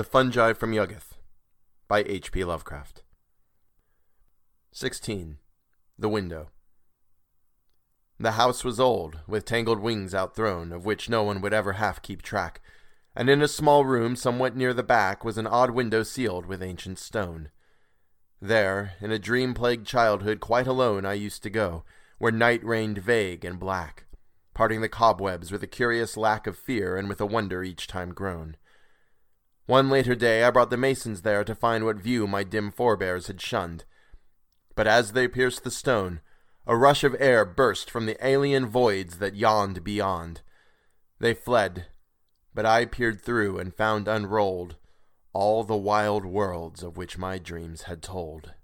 The Fungi from Yuggoth by H.P. Lovecraft. 16. The Window. The house was old, with tangled wings outthrown, of which no one would ever half keep track, and in a small room somewhat near the back was an odd window sealed with ancient stone. There, in a dream plagued childhood, quite alone I used to go, where night reigned vague and black, parting the cobwebs with a curious lack of fear and with a wonder each time grown. One later day I brought the masons there to find what view my dim forebears had shunned. But as they pierced the stone, a rush of air burst from the alien voids that yawned beyond. They fled, but I peered through and found unrolled all the wild worlds of which my dreams had told.